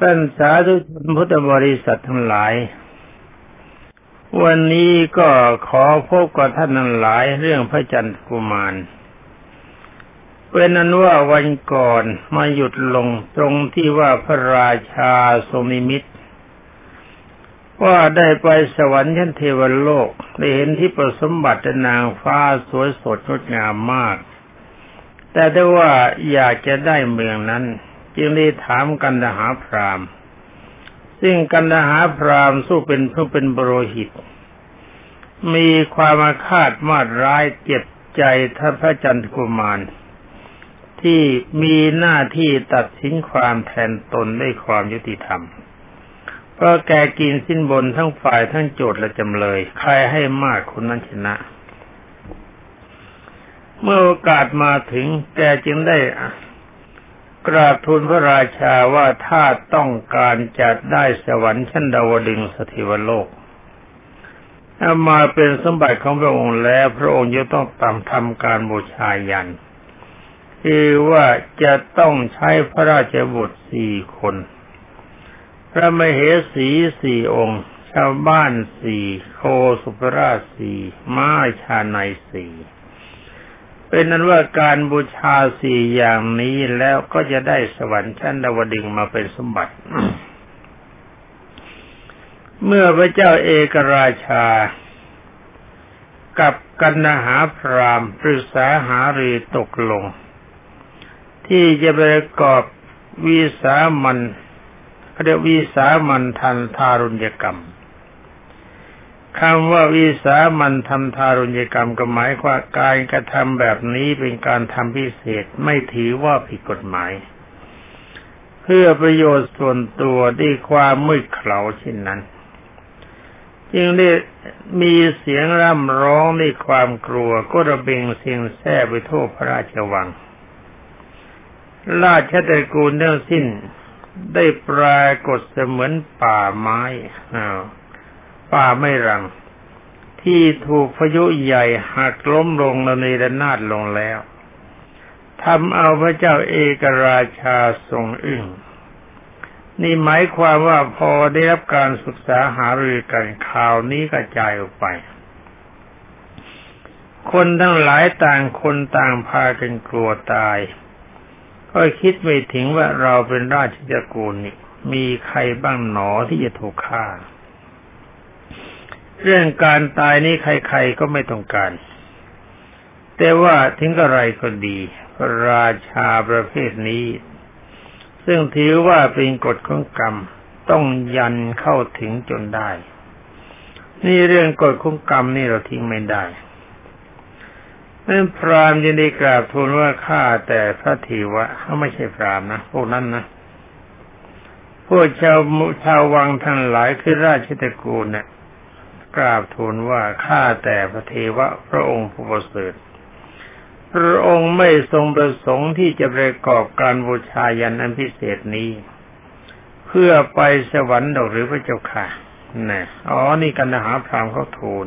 ท่านสาธุชนพุทธบริษัททั้งหลาย วันนี้ก็ขอพบกับท่านทั้งหลายเรื่องพระจันทร์กุมารเป็นนั้นว่าวันก่อนมาหยุดลงตรงที่ว่าพระราชาทรงนิมิตว่าได้ไปสวรรค์ชั้นเทวโลกได้เห็นที่ประสมบัตินางฟ้าสวยสดงดงามมาก แต่ได้ว่าอยากจะได้เมืองนั้น จึงได้ถามกันดาหาพรามซึ่งกันดาหาพรามสู้เป็นเพื่อเป็นบรหิต มีความอาฆาตมาดร้ายเจ็บใจท่านพระจันทกุมาร ที่มีหน้าที่ตัดสินความแทนตนด้วยความยุติธรรมเพราะแกกินสิ้นบนทั้งฝ่ายทั้งโจทย์และจำเลย ใครให้มากคนนั้นชนะ เมื่อโอกาสมาถึงแกจึงได้ กราบทูลพระราชาว่าถ้าต้องการจะได้สวรรค์ชั้นดาวดึงสถิวโลกถ้ามาเป็นสมบัติของพระองค์แล้ว พระองค์จะต้องตามทำการบูชายัน คือว่าจะต้องใช้พระราชบุตรสี่คน พระมเหสีสี่องค์ ชาวบ้านสี่โคสุภราชสี่ม้าชาในสี่ เป็นนั้นว่าการบูชาสี่อย่างนี้แล้วก็จะได้สวรรค์ชั้นดาวดึงมาเป็นสมบัติ เมื่อพระเจ้าเอกราชา กับกันนหาพรามปรึกษาหารีตกลง ที่จะประกอบวิสามันเรียกวิสามันทันทารุณยกรรม คำว่าวิสามันทำทารุณกรรมก็หมายว่าการกระทำแบบนี้เป็นการทำพิเศษไม่ถือว่าผิดกฎหมาย เพื่อประโยชน์ส่วนตัวด้วยความมืดเขลาเช่นนั้น จึงได้มีเสียงร่ำร้องด้วยความกลัวก็ระเบงเสียงแซ่ไปทั่วพระราชวัง ราชตระกูลทั้งสิ้นได้ปรากฏเสมือนป่าไม้อ้าว ป่าไม่รัง ที่ถูกพายุใหญ่หักล้มลงระในระนาดลงแล้วทำเอาพระเจ้าเอกราชาทรงอึ้งนี่หมายความว่าพอได้รับการศึกษาหารือกันข่าวนี้กระจายออกไป คนทั้งหลายต่างคนต่างพากันกลัวตาย ก็คิดไม่ถึงว่าเราเป็นราชจักรนี่มีใครบ้างหนอที่จะถูกฆ่า เรื่องการตายนี้ใครๆก็ไม่ต้องการ แต่ว่าถึงกระไรก็ดี ราชาประเภทนี้ ซึ่งถือว่าเป็นกฎของกรรมต้องยันเข้าถึงจนได้ นี่เรื่องกฎของกรรมนี่เราทิ้งไม่ได้นั่นพรามยินดีกราบทูลว่าข้าแต่พระทีวะเขาไม่ใช่พรามนะพวกนั้นนะพวกชาวชาววังทั้งหลายคือราชตระกูลเนี่ย กราบทูลว่าข้าแต่พระเทวะพระองค์ผู้ประเสริฐพระองค์ไม่ทรงประสงค์ที่จะประกอบการบูชายันอันพิเศษนี้ เพื่อไปสวรรค์ดอกหรือพระเจ้าค่ะนะอ๋อนี่กันหาพรามเขาทูล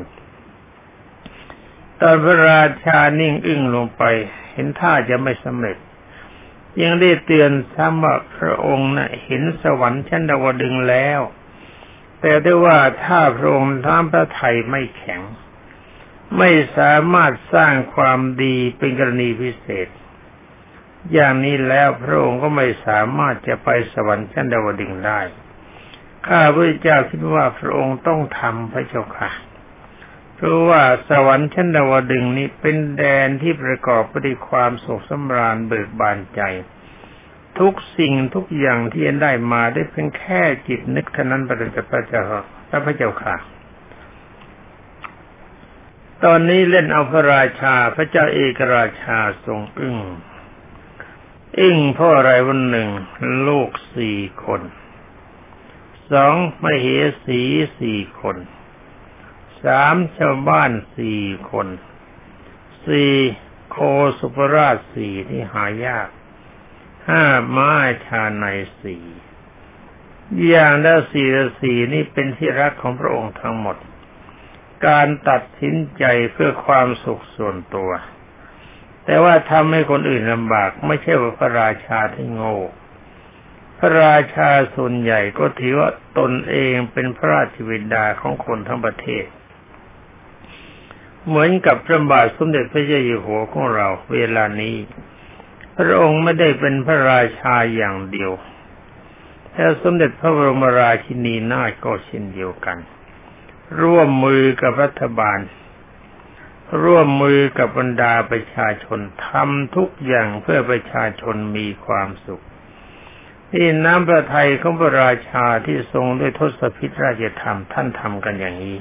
ตอนพระราชานิ่งอึ้งลงไป เห็นท่าจะไม่สำเร็จ ยังได้เตือนซ้ำว่าพระองค์นะ่ะเห็นสวรรค์ชั้นดาวดึงแล้ว แต่ได้ว่าถ้าพระองค์ท้าพระไทยไม่แข็ง ไม่สามารถสร้างความดีเป็นกรณีพิเศษ อย่างนี้แล้วพระองค์ก็ไม่สามารถจะไปสวรรค์ชั้นดาวดึงได้ ข้าพระเจ้าคิดว่าพระองค์ต้องทำพระเจ้าค่ะ เพราะว่าสวรรค์ชั้นดาวดึงนี้เป็นแดนที่ประกอบไปด้วยความโศกสำราญเบิกบานใจ ทุกสิ่งทุกอย่างที่ได้มาได้เพียงแค่จิตนึกเท่านั้นประเด็พระเจ้าพระพระเจ้าค่ะ ตอนนี้เล่นเอาพระราชาพระเจ้าเอกราชาทรงอึ้งอึ้งพราะอะไรวันหนึ่งลูกสี่คนสองมเหสีสี่คนสามชาวบ้านสี่คนสี่โคสุปราชสี่ที่หายาก ห้าม้าชาในสี่อย่างละสี่ละสี่นี่เป็นที่รักของพระองค์ทั้งหมด การตัดสินใจเพื่อความสุขส่วนตัว แต่ว่าทำให้คนอื่นลำบาก ไม่ใช่ว่าพระราชาที่โง่พระราชาส่วนใหญ่ก็ถือว่าตนเองเป็นพระราชวินดาของคนทั้งประเทศ เหมือนกับพระบาทสมเด็จพระเจ้าอยู่หัวของเราเวลานี้ พระองค์ไม่ได้เป็นพระราชาอย่างเดียวแต่สมเด็จพระบรมราชินีนาถก็เช่นเดียวกัน ร่วมมือกับรัฐบาล ร่วมมือกับบรรดาประชาชนทำทุกอย่างเพื่อประชาชนมีความสุขนี่น้ำพระทัยของพระราชาที่ทรงด้วยทศพิธราชธรรมท่านทำกันอย่างนี้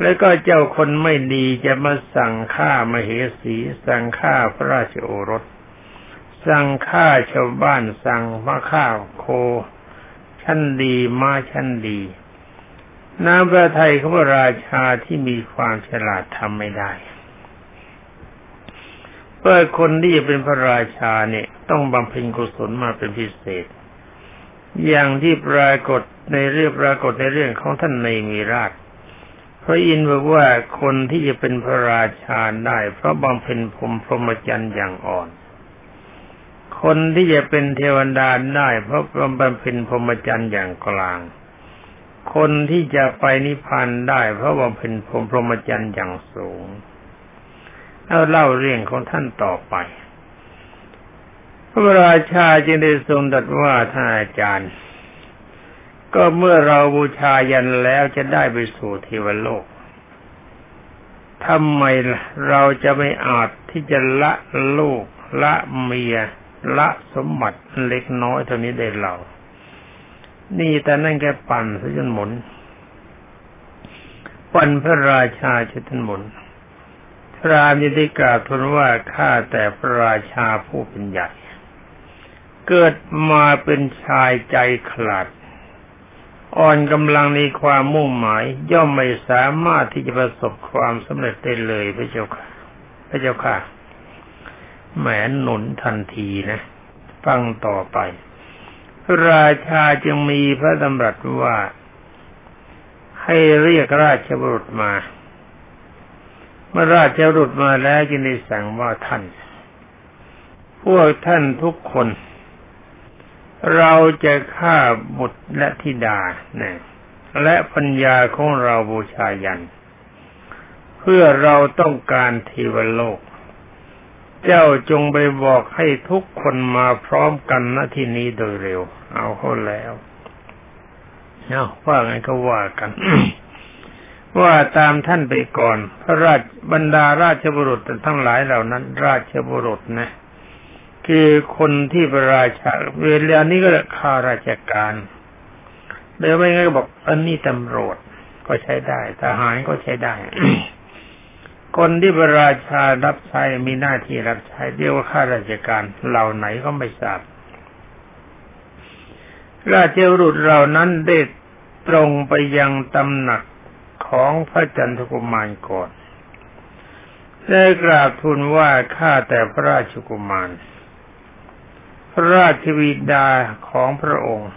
แล้วก็เจ้าคนไม่ดีจะมาสั่งฆ่ามเหสี สั่งฆ่าพระราชโอรส สั่งฆ่าชาวบ้านสั่งมาฆ่าโค ชั้นดีมาชั้นดี น้ำพระทัยของพระราชาที่มีความฉลาดทำไม่ได้เพื่อคนที่จะเป็นพระราชาเนี่ยต้องบำเพ็ญกุศลมาเป็นพิเศษ อย่างที่ปรากฏในเรื่องปรากฏในเรื่องของท่านในมีราชพระอินทร์บอกว่าคนที่จะเป็นพระราชาได้ เพราะบำเพ็ญพรมพรหมจรรย์อย่างอ่อน คนที่จะเป็นเทวดาได้ เพราะบำเพ็ญพรหมจรรย์อย่างกลาง คนที่จะไปนิพพานได้ เพราะบำเพ็ญพรมพรหมจรรย์อย่างสูงเอาเล่าเรื่องของท่านต่อไป พระราชาจึงได้ทรงตรัสว่าท่านอาจารย์ ก็เมื่อเราบูชายันแล้วจะได้ไปสู่เทวโลกทำไมเราจะไม่อาจที่จะละลูกละเมีย ละสมบัติเล็กน้อยเท่านี้ได้เรา นี่แต่นั่นแกปั่นซะจนหมุน ปั่นพระราชาจนหมุน พระรามยินดีกราบทูลว่าข้าแต่พระราชาผู้เป็นใหญ่ เกิดมาเป็นชายใจขลาดอ่อนกำลังในความมุ่งหมาย ย่อมไม่สามารถที่จะประสบความสำเร็จได้เลยพระเจ้าค่ะ พระเจ้าค่ะ แหมหนุนทันทีนะฟังต่อไป ราชาจึงมีพระดำรัสว่า ให้เรียกราชบุตรมา เมื่อราชบรุดมาแล้วจึงได้สั่งว่าท่าน พวกท่านทุกคน เราจะฆ่าบุตรและธิดาเนี่ยและปัญญาของเราบูชายัน เพื่อเราต้องการเทวโลก เจ้าจงไปบอกให้ทุกคนมาพร้อมกันณที่นี้โดยเร็ว เอาเข้าแล้วเอาว่าไงก็ว่ากัน ว่าตามท่านไปก่อน พระราชบรรดาราชบุรุษทั้งหลายเหล่านั้น ราชบุรุษนะ คือคนที่ประราชาเวลานี้ก็ข้าราชการเดี๋ยวไม่งั้นก็บอกอันนี้ตำรวจก็ใช้ได้ทหารก็ใช้ได้ คนที่ประราชารับใช้มีหน้าที่รับใช้เรียกว่าข้าราชการเหล่าไหนก็ไม่ทราบ ราชบุรุษเหล่านั้นได้ตรงไปยังตำหนักของพระจันทกุมารก่อนได้กราบทูลว่าข้าแต่พระราชกุมาร พระราชวิดาของพระองค์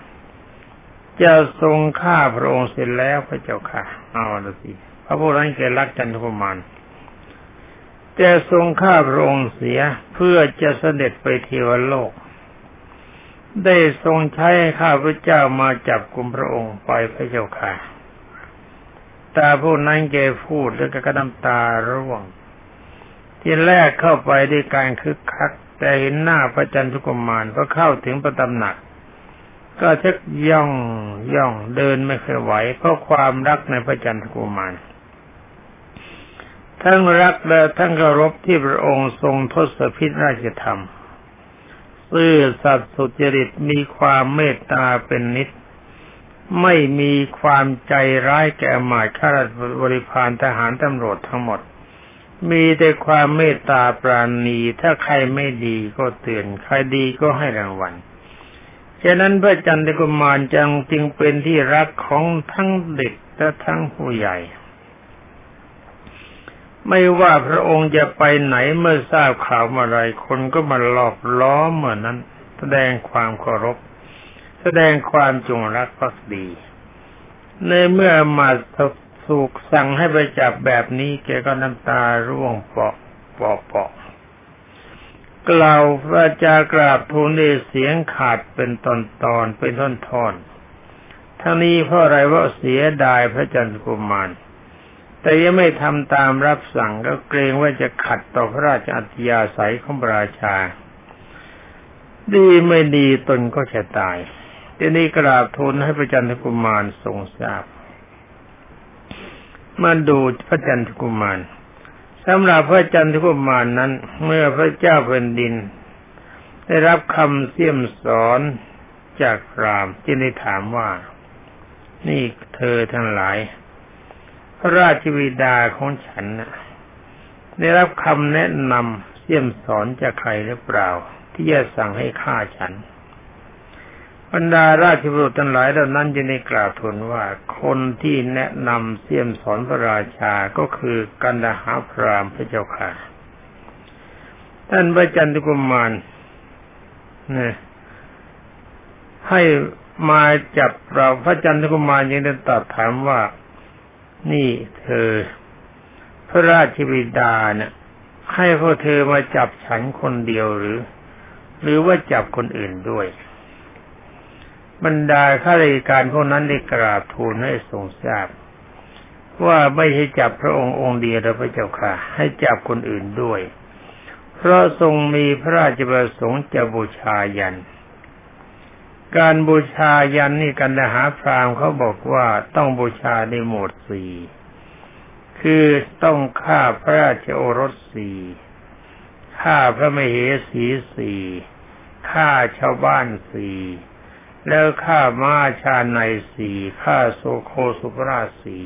จะทรงฆ่าพระองค์เสร็จแล้วพระเจ้าค่ะ เอาละสิพระผู้นั้นเกรักจันทกุมาร จะทรงฆ่าพระองค์เสียเพื่อจะเสด็จไปเทวโลก ได้ทรงใช้ข้าพระเจ้ามาจับกุมพระองค์ไปพระเจ้าค่ะตาผู้นั้นแกพูดแล้วก็กระน้ำตาร่วง ที่แรกเข้าไปด้วยการคึกคัก แต่เห็นหน้าพระจันทร์กุมารก็เข้าถึงประตำหนัก ก็ชักย่องย่องเดินไม่เคยไหวเพราะความรักในพระจันทร์กุมาร ทั้งรักและทั้งเคารพที่พระองค์ทรงทศพิธราชธรรม ซื่อสัตย์สุจริตมีความเมตตาเป็นนิด ไม่มีความใจร้ายแก่หมายข้าราชบริพารทหารตำรวจทั้งหมด มีแต่ความเมตตาปราณี ถ้าใครไม่ดีก็เตือน ใครดีก็ให้รางวัลฉะนั้นพระจันทกุมารจังจึงเป็นที่รักของทั้งเด็กและทั้งผู้ใหญ่ ไม่ว่าพระองค์จะไปไหนเมื่อทราบข่าวอะไรคนก็มาหลอกล้อมเหมือนนั้น แสดงความเคารพ แสดงความจงรักภักดี ในเมื่อมาถูกสั่งให้ไปจับแบบนี้แกก็น้ำตาร่วงเปาะเปาะเปาะกล่าวพระจากราบทูลด้วยเสียงขาดเป็นตอนตอนเป็นท่อนทอนทั้งนี้เพราะอะไรว่าเสียดายพระจันทร์กุมาร แต่ยังไม่ทำตามรับสั่งก็เกรงว่าจะขัดต่อพระราชอัธยาศัยของพระราชา ดีไม่ดีตนก็จะตายทีนี้กราบทูลให้พระจันทกุมารทรงทราบมาดูพระจันทกุมารสำหรับพระจันทกุมารนั้น เมื่อพระเจ้าแผ่นดิน ได้รับคำเสี่ยมสอนจากรามจึงได้ถามว่า นี่เธอทั้งหลาย พระราชวิดาของฉันนะได้รับคำแนะนำเสี่ยมสอนจากใครหรือเปล่า ที่จะสั่งให้ฆ่าฉัน บรรดาราชบุตรทั้งหลายเหล่านั้นจะได้กล่าวทูลว่า คนที่แนะนำเสี่ยมสอนพระราชาก็คือกันดาหาพรามพระเจ้าค่ะ ท่านพระจันทกุมารเนี่ยให้มาจับเราพระจันทกุมารยังได้ตรัสถามว่า นี่เธอ พระราชบิดาเนี่ยให้พวกเธอมาจับฉันคนเดียวหรือ หรือว่าจับคนอื่นด้วย บรรดาข้าราชการพวกนั้นได้กราบทูลให้ทรงทราบ ว่าไม่ให้จับพระองค์องค์เดียวพระเจ้าค่ะ ให้จับคนอื่นด้วย เพราะทรงมีพระราชประสงค์จะบูชายัน การบูชายันนี่กันหาพรามเขาบอกว่าต้องบูชาในหมวดสี่คือต้องฆ่าพระราชโอรสสี่ฆ่าพระมเหสีสี่ฆ่าชาวบ้านสี่แล้วฆ่าม้าชาในสี่ฆ่าโซโคสุปราสี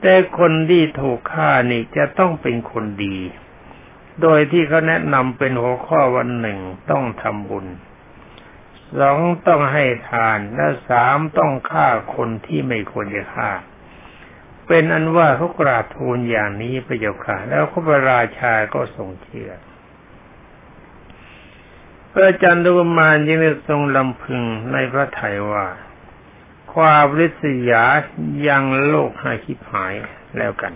แต่คนที่ถูกฆ่านี่จะต้องเป็นคนดี โดยที่เขาแนะนำเป็นหัวข้อวันหนึ่งต้องทำบุญ สองต้องให้ทาน และสามต้องฆ่าคนที่ไม่ควรจะฆ่า เป็นอันว่าเขากราบทูลอย่างนี้พระเจ้าค่ะ แล้วพระราชาก็ทรงเชื่อพระจันทกุมารยังทรงลำพึงในพระทัยว่า ความริษยายังโลกให้คิดหายแล้วกัน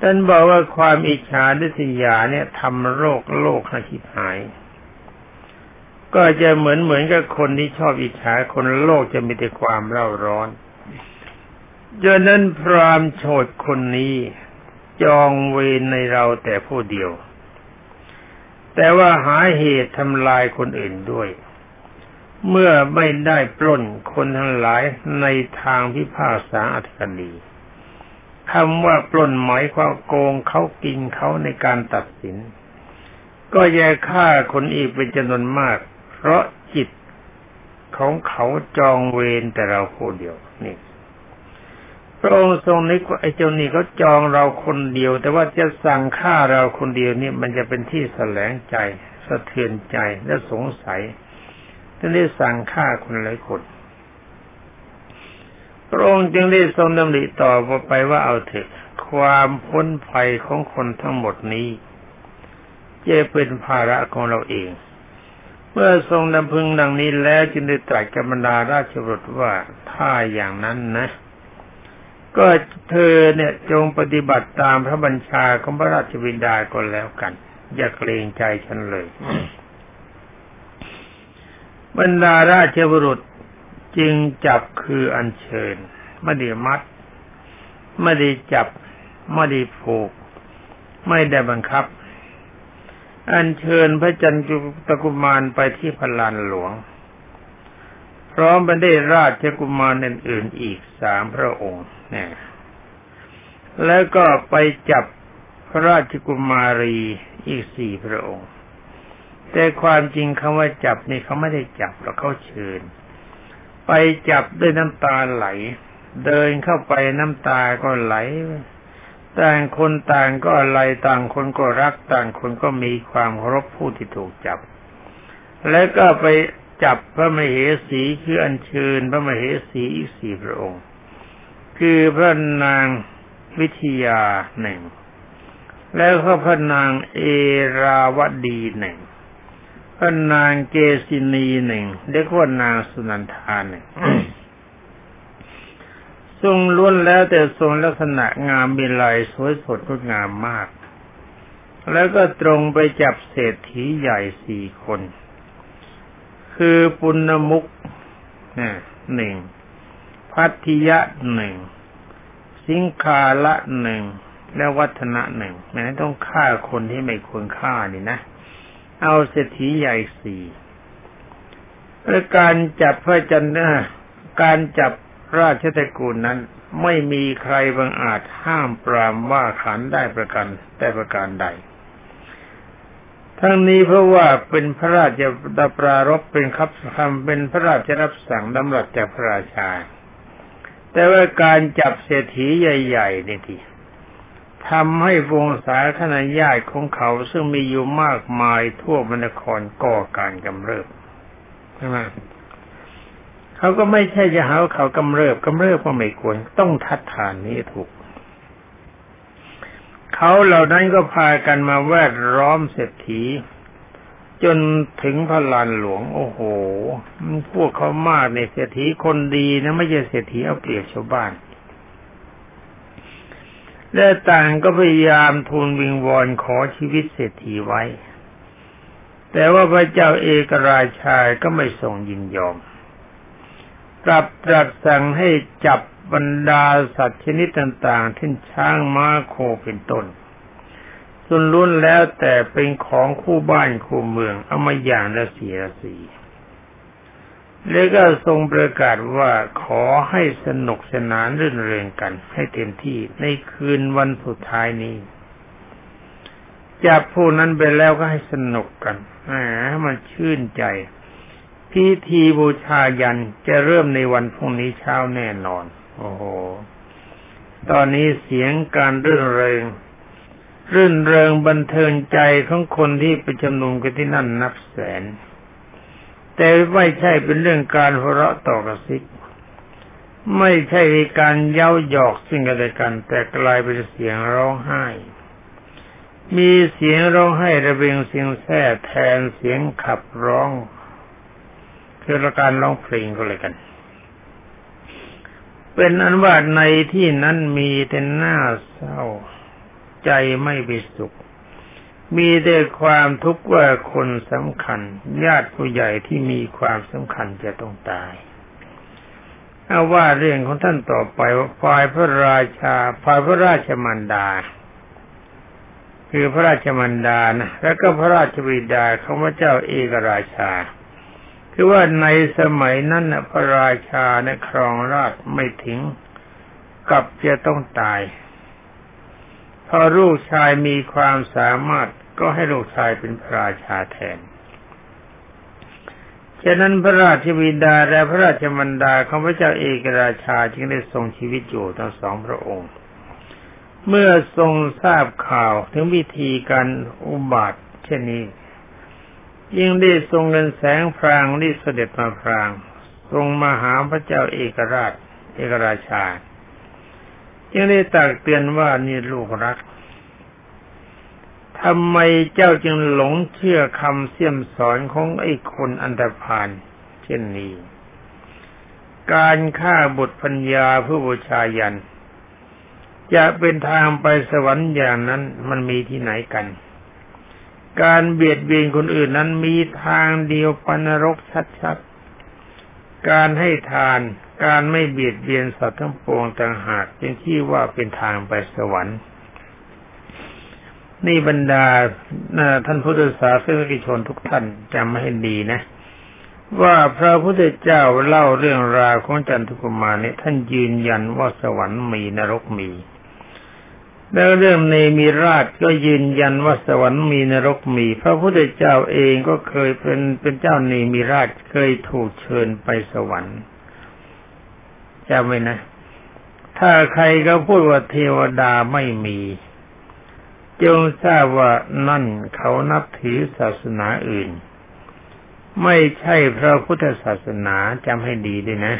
ท่านบอกว่าความอิจฉาริษยาเนี่ยทำโลกโลกให้คิดหาย ก็จะเหมือนเหมือนกับคนที่ชอบอิจฉาคนโลกจะมีแต่ความเร่าร้อนจนนั้นพรามโฉดคนนี้จองเวรในเราแต่ผู้เดียว แต่ว่าหาเหตุทำลายคนอื่นด้วย เมื่อไม่ได้ปล้นคนทั้งหลายในทางพิพากษาอัตคดีคำว่าปล้นหมายความโกงเขากินเขาในการตัดสิน ก็แย่ฆ่าคนอีกเป็นจำนวนมาก เพราะจิตของเขาจองเวรแต่เราคนเดียวนี่พระองค์ทรงนึกว่าไอ้เจ้านี่เขาจองเราคนเดียว แต่ว่าจะสั่งฆ่าเราคนเดียวนี่มันจะเป็นที่แสลงใจสะเทือนใจและสงสัยจึงได้สั่งฆ่าคนหลายคนพระองค์จึงได้ทรงดำริต่อไปว่าเอาเถอะความพ้นภัยของคนทั้งหมดนี้จะเป็นภาระของเราเอง เมื่อทรงดำพึงดังนี้แล้วจึงได้ตรัสกับบรรดาราชบุตรว่าถ้าอย่างนั้นนะ ก็เธอเนี่ยจงปฏิบัติตามพระบัญชาของพระราชบิดาก็แล้วกัน อย่าเกรงใจฉันเลย บรรดาราชบุรุษจึงจับคืออัญเชิญไม่ได้มัดไม่ได้จับไม่ได้ผูก ไม่ได้บังคับ อัญเชิญพระจันทร์ตะกุมารไปที่พลานหลวง พร้อมไปได้ราชกุมารอื่นๆอีกสามพระองค์เนี่ยแล้วก็ไปจับพระราชกุมารีอีกสี่พระองค์ แต่ความจริงคำว่าจับนี่เขาไม่ได้จับหรอกเขาเชิญ ไปจับด้วยน้ำตาไหล เดินเข้าไปน้ำตาก็ไหล ต่างคนต่างก็อะไรต่างคนก็รักต่างคนก็มีความเคารพผู้ที่ถูกจับ แล้วก็ไปจับพระมเหสีคืออัญเชิญพระมเหสีอีกสี่พระองค์ คือพระนางวิทยาหนึ่งแล้วก็พระนางเอราวดีหนึ่งพระนางเกษินีหนึ่งเรียกว่านางสุนันทาหนึ่ง ทรงล้วนแล้วแต่ทรงลักษณะงามมีลายสวยสดงดงามมาก แล้วก็ตรงไปจับเศรษฐีใหญ่สี่คน คือปุณมุกหนึ่งพัทธิยะหนึ่งสิงคาละหนึ่งและวัฒนะหนึ่งแม้ต้องฆ่าคนที่ไม่ควรฆ่านี่นะ เอาเศรษฐีใหญ่สี่และการจับพระจันทร์การจับ ราชตระกูลนั้นไม่มีใครบังอาจห้ามปรามว่าขันได้ประกันแต่ประการใด ทั้งนี้เพราะว่าเป็นพระราชดาปรารบเป็นคับคำเป็นพระราชรับสั่งดำรัสจากพระราชา แต่ว่าการจับเศรษฐีใหญ่ๆนี่ทีทำให้วงศาคณะญาติของเขาซึ่งมีอยู่มากมายทั่วมณฑลก่อการกำเริบใช่ไหม เขาก็ไม่ใช่จะหาเขากำเริบกำเริบก็ไม่ควร ต้องทัดทานนี้ถูก เขาเหล่านั้นก็พากันมาแวดล้อมเศรษฐี จนถึงพระลานหลวง โอ้โห พวกเขามากในเศรษฐีคนดีนะไม่ใช่เศรษฐีเอาเปรียบชาวบ้านและต่างก็พยายามทูลวิงวอนขอชีวิตเศรษฐีไว้ แต่ว่าพระเจ้าเอกราชาก็ไม่ทรงยินยอม กลับตรัสสั่งให้จับบรรดาสัตว์ชนิดต่างๆที่ช้างม้าโคเป็นต้นส่วนล้วนแล้วแต่เป็นของคู่บ้านคู่เมืองเอามาอย่างละเสียสีแล้วก็ทรงประกาศว่าขอให้สนุกสนานรื่นเริงกัน ให้เต็มที่ในคืนวันสุดท้ายนี้จับผู้นั้นไปแล้วก็ให้สนุกกันอ่ามันชื่นใจ พิธีบูชายันจะเริ่มในวันพรุ่งนี้เช้าแน่นอน โอ้โห ตอนนี้เสียงการรื่นเริง รื่นเริงบันเทิงใจของคนที่ไปจำนุมกันที่นั่นนับแสน แต่ไม่ใช่เป็นเรื่องการหัวเราะต่อกระซิบไม่ใช่การเย้าหยอกซึ่งกันและกัน แต่กลายเป็นเสียงร้องไห้ มีเสียงร้องไห้ระเบียงเสียงแท้แทนเสียงขับร้อง คือการร้องเพลงก็เลยกัน เป็นอันว่าในที่นั้นมีแต่หน้าเศร้า ใจไม่ไปสุข มีแต่ความทุกข์ว่าคนสำคัญ ญาติผู้ใหญ่ที่มีความสำคัญจะต้องตายเอาว่าเรื่องของท่านต่อไปว่าฝ่ายพระราชาฝ่ายพระราชมันดา คือพระราชมันดานะแล้วก็พระราชบิดาของพระเจ้าเอกราชา คือว่าในสมัยนั้นนะพระราชาในครองราชไม่ถึงกับจะต้องตาย พอลูกชายมีความสามารถก็ให้ลูกชายเป็นพระราชาแทน ฉะนั้นพระราชบิดาและพระราชมันดาของพระเจ้าเอกราชาจึงได้ทรงชีวิตอยู่ทั้งสองพระองค์ เมื่อทรงทราบข่าวถึงวิธีการอุบัติเช่นนี้ ยิ่งได้ทรงเงินแสงพรางรีเสด็จมาพราง ทรงมาหาพระเจ้าเอกราช เอกราชาจึงได้ตักเตือนว่านี่ลูกรักทำไมเจ้าจึงหลงเชื่อคำเสี่ยมสอนของไอ้คนอันธพาลเช่นนี้ การฆ่าบุตรพัญญาเพื่อบูชายัน จะเป็นทางไปสวรรค์อย่างนั้นมันมีที่ไหนกัน การเบียดเบียนคนอื่นนั้นมีทางเดียวปนรกชัดๆ การให้ทาน การไม่เบียดเบียนสัตว์ทั้งปวงต่างหากจึงที่ว่าเป็นทางไปสวรรค์ นี่บรรดาท่านพุทธศาสนิกชนทุกท่านจำให้ดีนะ ว่าพระพุทธเจ้าเล่าเรื่องราวของจันทุกุมารเนี่ยท่านยืนยันว่าสวรรค์มีนรกมี แล้วเรื่องเนมีราชก็ยืนยันว่าสวรรค์มีนรกมี พระพุทธเจ้าเองก็เคยเป็นเป็นเจ้าเนมีราชเคยถูกเชิญไปสวรรค์จำไว้นะ ถ้าใครก็พูดว่าเทวดาไม่มี จงทราบว่านั่นเขานับถือศาสนาอื่น ไม่ใช่พระพุทธศาสนาจำให้ดีด้วยนะ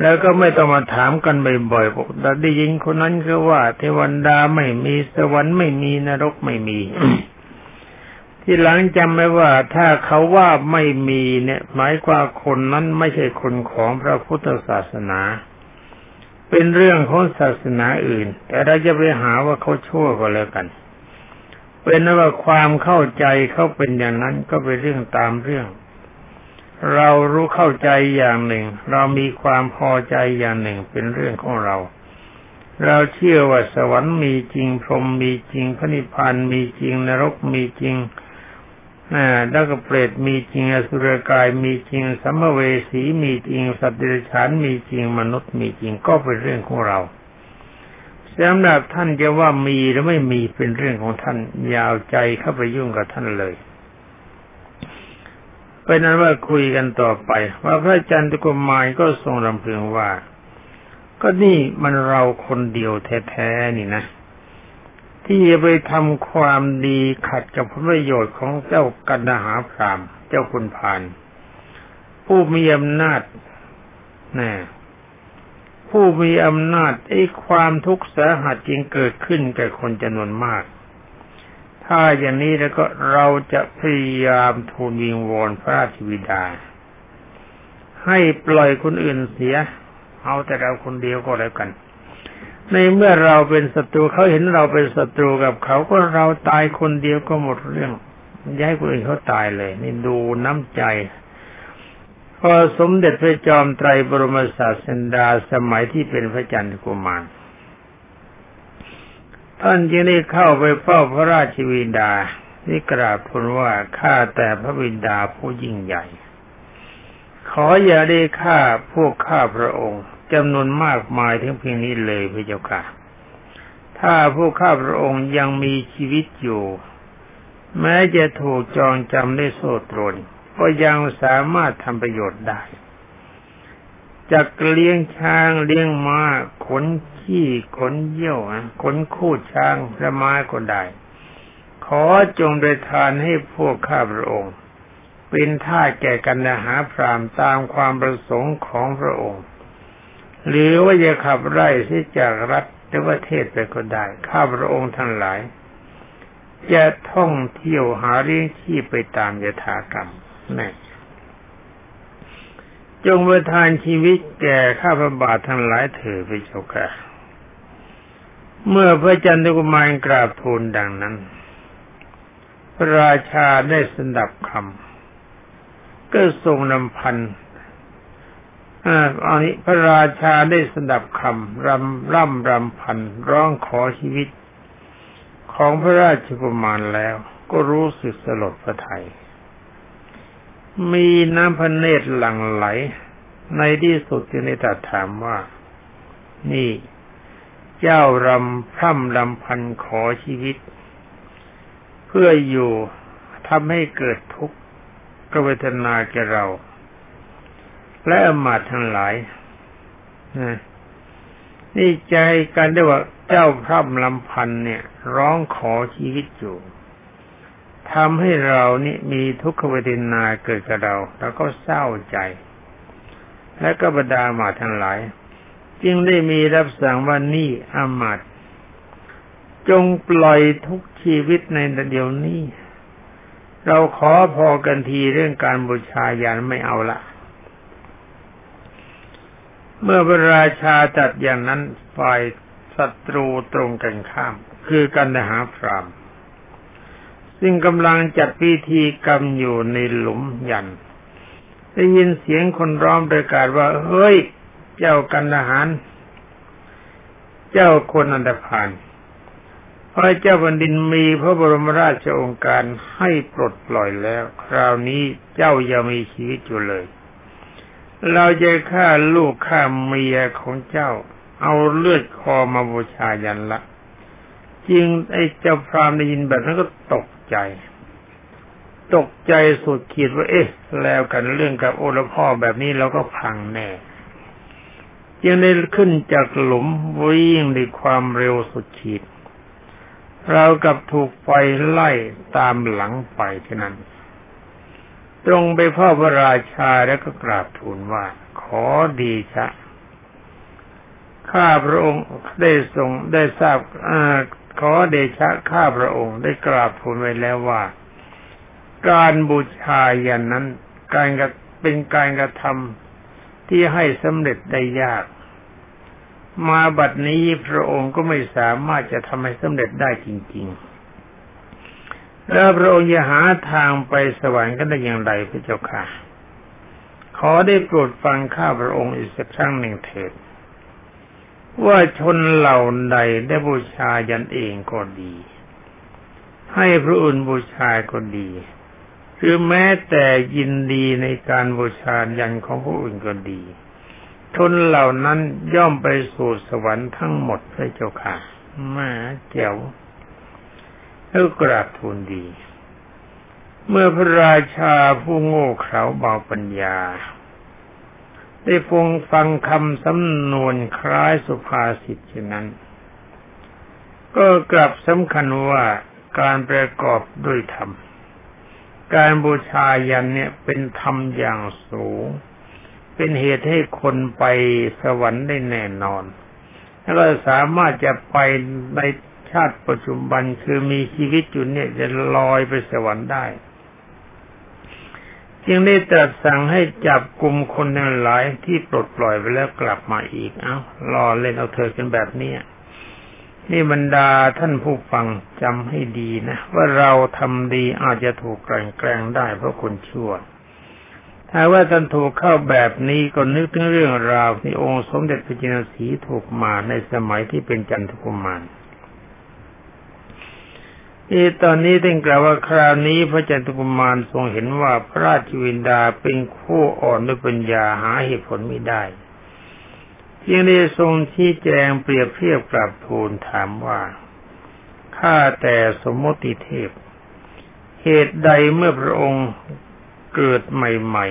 แล้วก็ไม่ต้องมาถามกันบ่อยๆบอกได้ยินคนนั้นก็ว่า เทวันดาไม่มีสวรรค์ไม่มีนรกไม่มี ที่หลังจำไว้ว่า ถ้าเขาว่าไม่มีเนี่ย หมายความคนนั้นไม่ใช่คนของพระพุทธศาสนา เป็นเรื่องของศาสนาอื่น แต่เราจะไปหาว่าเขาชั่วก็แล้วกัน เป็นว่าความเข้าใจเขาเป็นอย่างนั้นก็เป็นเรื่องตามเรื่อง เรารู้เข้าใจอย่างหนึ่ง เรามีความพอใจอย่างหนึ่งเป็นเรื่องของเรา เราเชื่อว่าสวรรค์มีจริงพรหมมีจริงพระนิพพานมีจริงนรกมีจริงอ่าแล้วก็เปรตมีจริงอสุรกายมีจริงสัมเวสีมีจริงสัตว์เดรัจฉานมีจริงมนุษย์มีจริงก็เป็นเรื่องของเราสำหรับท่านจะว่ามีหรือไม่มีเป็นเรื่องของท่านยาวใจเข้าไปยุ่งกับท่านเลย เป็นนั้นว่าคุยกันต่อไป ว่าพระจันทกุมารก็ทรงรำพึงว่า ก็นี่มันเราคนเดียวแท้ๆนี่นะ ที่ไปทำความดีขัดกับผลประโยชน์ของเจ้ากันหาพรามเจ้าคุณพานผู้มีอำนาจนะผู้มีอำนาจไอ้ความทุกข์สาหัสจริงเกิดขึ้นแก่คนจำนวนมาก ถ้าอย่างนี้แล้วก็เราจะพยายามทูลวิงวอนพระราชวิดา ให้ปล่อยคนอื่นเสีย เอาแต่เราคนเดียวก็แล้วกัน ในเมื่อเราเป็นศัตรูเขาเห็นเราเป็นศัตรูกับเขาก็เราตายคนเดียวก็หมดเรื่องย้ายคนอื่นเขาตายเลย นี่ดูน้ำใจพอสมเด็จพระจอมไตรบรมศาสดาสมัยที่เป็นพระจันทร์กุมาร ท่านจึงได้เข้าไปเฝ้าพระราชวินดาที่กราบทูลว่าข้าแต่พระวินดาผู้ยิ่งใหญ่ ขออย่าได้ฆ่าพวกข้าพระองค์จำนวนมากมายถึงเพียงนี้เลยพระเจ้าค่ะ ถ้าผู้ข้าพระองค์ยังมีชีวิตอยู่ แม้จะถูกจองจำได้โซ่ตรนก็ยังสามารถทำประโยชน์ได้จากเลี้ยงช้างเลี้ยงม้าขน ขี้ขนเยี่ยวขนคู่ช้างและม้าก็ได้ ขอจงโดยทานให้พวกข้าพระองค์เป็นท่าแก่กันหาพรามตามความประสงค์ของพระองค์ หรือว่าจะขับไล่ที่จากรัฐหรือว่าเทศไปก็ได้ ข้าพระองค์ทั้งหลาย จะท่องเที่ยวหาเลี้ยงชีพไปตามยถากรรมนี่จงประทานชีวิตแก่ข้าพระบาททั้งหลายเถิดพระเจ้าค่ะ เมื่อพระจันทกุมารกราบทูลดังนั้นพระราชาได้สดับคำก็ทรงนำพันอันนี้พระราชาได้สดับคำรำร่ำรำพันร้องขอชีวิต ของพระราชกุมารแล้ว ก็รู้สึกสลดพระทัยมีน้ำพระเนตรหลั่งไหล ในที่สุดจึงได้ตรัสถามว่า นี่ เจ้ารำพร่ำรำพันขอชีวิต เพื่ออยู่ทำให้เกิดทุกข์กเวทนาแก่เรา และอมาตทั้งหลายนี่ใจกันได้ว่าเจ้าพระลำพันเนี่ย ร้องขอชีวิตอยู่ทำให้เรานี่มีทุกขเวทนาเกิดกับเรา แล้วก็เศร้าใจ และก็บรรดามาทั้งหลาย จึงได้มีรับสั่งว่านี่อามาตจงปล่อยทุกชีวิตในเดี๋ยวนี้ เราขอพอกันทีเรื่องการบูชายันไม่เอาละเมื่อพระราชาจัดอย่างนั้นฝ่ายศัตรูตรงกันข้าม คือกันหาพรามซึ่งกำลังจัดพิธีกรรมอยู่ในหลุมยัน ได้ยินเสียงคนร้องประกาศว่า เฮ้ย เจ้ากันทหาร เจ้าคนอันดพานพระเจ้าแผ่นดินมีพระบรมราชองค์การให้ปลดปล่อยแล้ว คราวนี้เจ้ายังมีชีวิตอยู่เลย เราจะฆ่าลูกฆ่าเมียของเจ้า เอาเลือดคอมาบูชายันละจริงไอ้เจ้าพรามได้ยินแบบนั้นก็ตกใจ ตกใจสุดขีดว่า เอ๊ะ แล้วกันเรื่องกับโอรพ่อแบบนี้เราก็พังแน่ ยังได้ขึ้นจากหลุมวิ่งด้วยความเร็วสุดขีดเรากับถูกไฟไล่ตามหลังไปเท่านั้น ตรงไปพ่อพระราชาแล้วก็กราบทูลว่า ขอดีชะ ข้าพระองค์ได้ทรงได้ทราบอขอเดชะข้าพระองค์ได้กราบทูลไว้แล้วว่า การบูชาอย่างนั้น การกเป็นการกระทำ ที่ให้สำเร็จได้ยาก มาบัดนี้พระองค์ก็ไม่สามารถจะทำให้สำเร็จได้จริง ๆ แล้วพระองค์จะหาทางไปสวรรค์กันได้อย่างไรพระเจ้าค่ะ ขอได้โปรดฟังข้าพระองค์อีกสักครั้งหนึ่งเถิดว่าชนเหล่าใดได้บูชายันเองก็ดี ให้พระอุ่นบูชาก็ดี หรือแม้แต่ยินดีในการบูชายันของผู้อื่นก็ดีชนเหล่านั้นย่อมไปสู่สวรรค์ทั้งหมดพระเจ้าค่ะมาเจ๋วแล้วกราบทูลดี เมื่อพระราชาผู้โง่เขลาเบาปัญญา ได้ฟงฟังคำสำนวนคล้ายสุภาษิตเช่นนั้น ก็กลับสำคัญว่าการประกอบด้วยธรรม การบูชายันเนี่ยเป็นธรรมอย่างสูง เป็นเหตุให้คนไปสวรรค์ได้แน่นอน แล้วก็สามารถจะไปในชาติปัจจุบันคือมีชีวิตอยู่เนี่ยจะลอยไปสวรรค์ได้ จึงได้ตรัสสั่งให้จับกลุ่มคนทั้งหลายที่ปลดปล่อยไปแล้วกลับมาอีก เอา้า รอเล่นเอาเธอกันแบบนี้ นี่บรรดาท่านผู้ฟังจำให้ดีนะ ว่าเราทำดีอาจจะถูกกลั่นแกล้งได้เพราะคนชั่ว ถ้าว่าท่านถูกเข้าแบบนี้ก็นึกถึงเรื่องราวที่องค์สมเด็จพระจินสีถูกมาในสมัยที่เป็นจันทกุมารอีตอนนี้ท่านกล่าวว่าคราวนี้พระจันทกุมารทรงเห็นว่าพระราชวินดาเป็นคู่อ่อนด้วยปัญญาหาเหตุผลไม่ได้ ยังได้ทรงชี้แจงเปรียบเทียบกลับทูลถามว่า ข้าแต่สมมติเทพ เหตุใดเมื่อพระองค์เกิดใหม่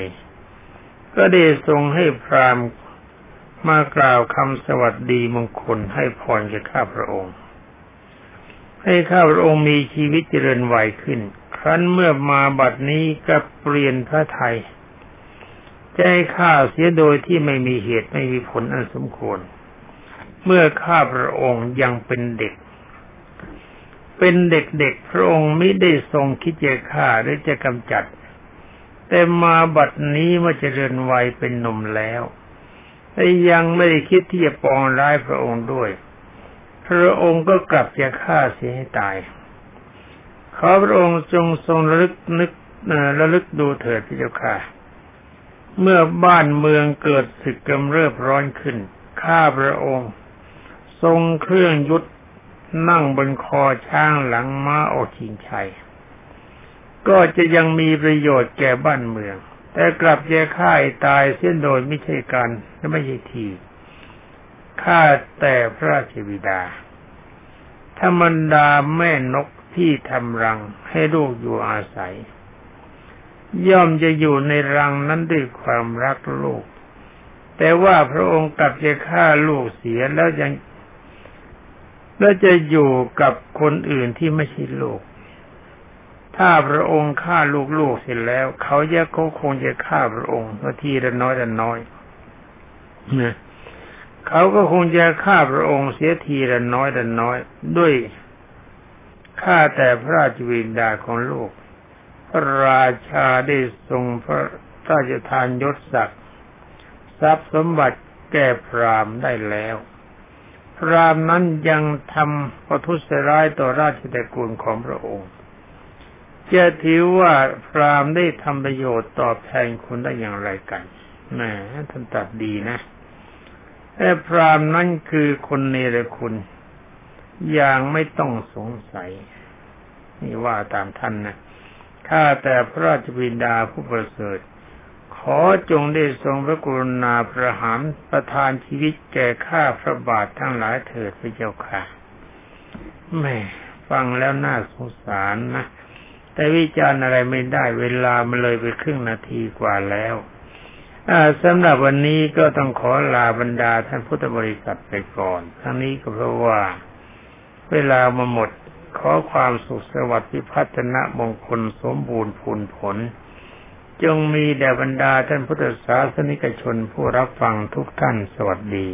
ๆ ก็ได้ทรงให้พรามมากล่าวคำสวัสดีมงคลให้พรแก่ข้าพระองค์ ให้ข้าพระองค์มีชีวิตเจริญวัยขึ้น ครั้นเมื่อมาบัดนี้ก็เปลี่ยนพระไทย จะให้ข้าเสียโดยที่ไม่มีเหตุไม่มีผลอันสมควร เมื่อข้าพระองค์ยังเป็นเด็ก เป็นเด็กๆพระองค์ไม่ได้ทรงคิดจะฆ่าหรือจะกำจัด แต่มาบัดนี้เมื่อเจริญวัยเป็นหนุ่มแล้วแต่ยังไม่ได้คิดที่จะปองร้ายพระองค์ด้วย พระองค์ก็กลับจะฆ่าเสียให้ตาย ขอพระองค์จงทรงระลึกนึกระลึกดูเถิดพระเจ้าค่ะ เมื่อบ้านเมืองเกิดศึกกำเริบร้อนขึ้น ข้าพระองค์ ทรงเครื่องยุทธนั่งบนคอช้างหลังม้าออกชิงชัย ก็จะยังมีประโยชน์แก่บ้านเมือง แต่กลับจะฆ่าตายเส้นโดยไม่ใช่การและไม่ใช่ทีข้าแต่พระราชบิดา ธรรมดาแม่นกที่ทำรังให้ลูกอยู่อาศัย ย่อมจะอยู่ในรังนั้นด้วยความรักลูก แต่ว่าพระองค์กลับจะฆ่าลูกเสียแล้วยังแล้วจะอยู่กับคนอื่นที่ไม่ใช่ลูก ถ้าพระองค์ฆ่าลูกๆเสร็จแล้ว เขาจะเขาคงจะฆ่าพระองค์ทีละน้อยละน้อยนะเขาก็คงจะฆ่าพระองค์เสียทีละน้อยละน้อย ด้วยฆ่าแต่พระราชวินดาของลูกพระ ราชาได้ทรงพระราชทานยศศักดิ์ทรัพย์สมบัติแก่พรามได้แล้ว พรามนั้นยังทำประทุษร้ายต่อราชตระกูลของพระองค์ จะถือว่าพรามได้ทำประโยชน์ตอบแทนคุณได้อย่างไรกันแหมท่านตัดดีนะแต่พรามนั่นคือคนเนรคุณ อย่างไม่ต้องสงสัย นี่ว่าตามท่านนะ ข้าแต่พระราชบิดาผู้ประเสริฐ ขอจงได้ทรงพระกรุณาประหารประทานชีวิตแก่ข้าพระบาททั้งหลายเถิดพระเจ้าค่ะแม่ฟังแล้วน่าสงสารนะแต่วิจารณ์อะไรไม่ได้เวลามันเลยไปครึ่งนาทีกว่าแล้วสำหรับวันนี้ก็ต้องขอลาบรรดาท่านพุทธบริษัทไปก่อน ทั้งนี้ก็เพราะว่า เวลามาหมด ขอความสุขสวัสดิ์พิพัฒนะมงคลสมบูรณ์ผลผล จงมีแด่บรรดาท่านพุทธศาสนิกชนผู้รับฟังทุกท่านสวัสดี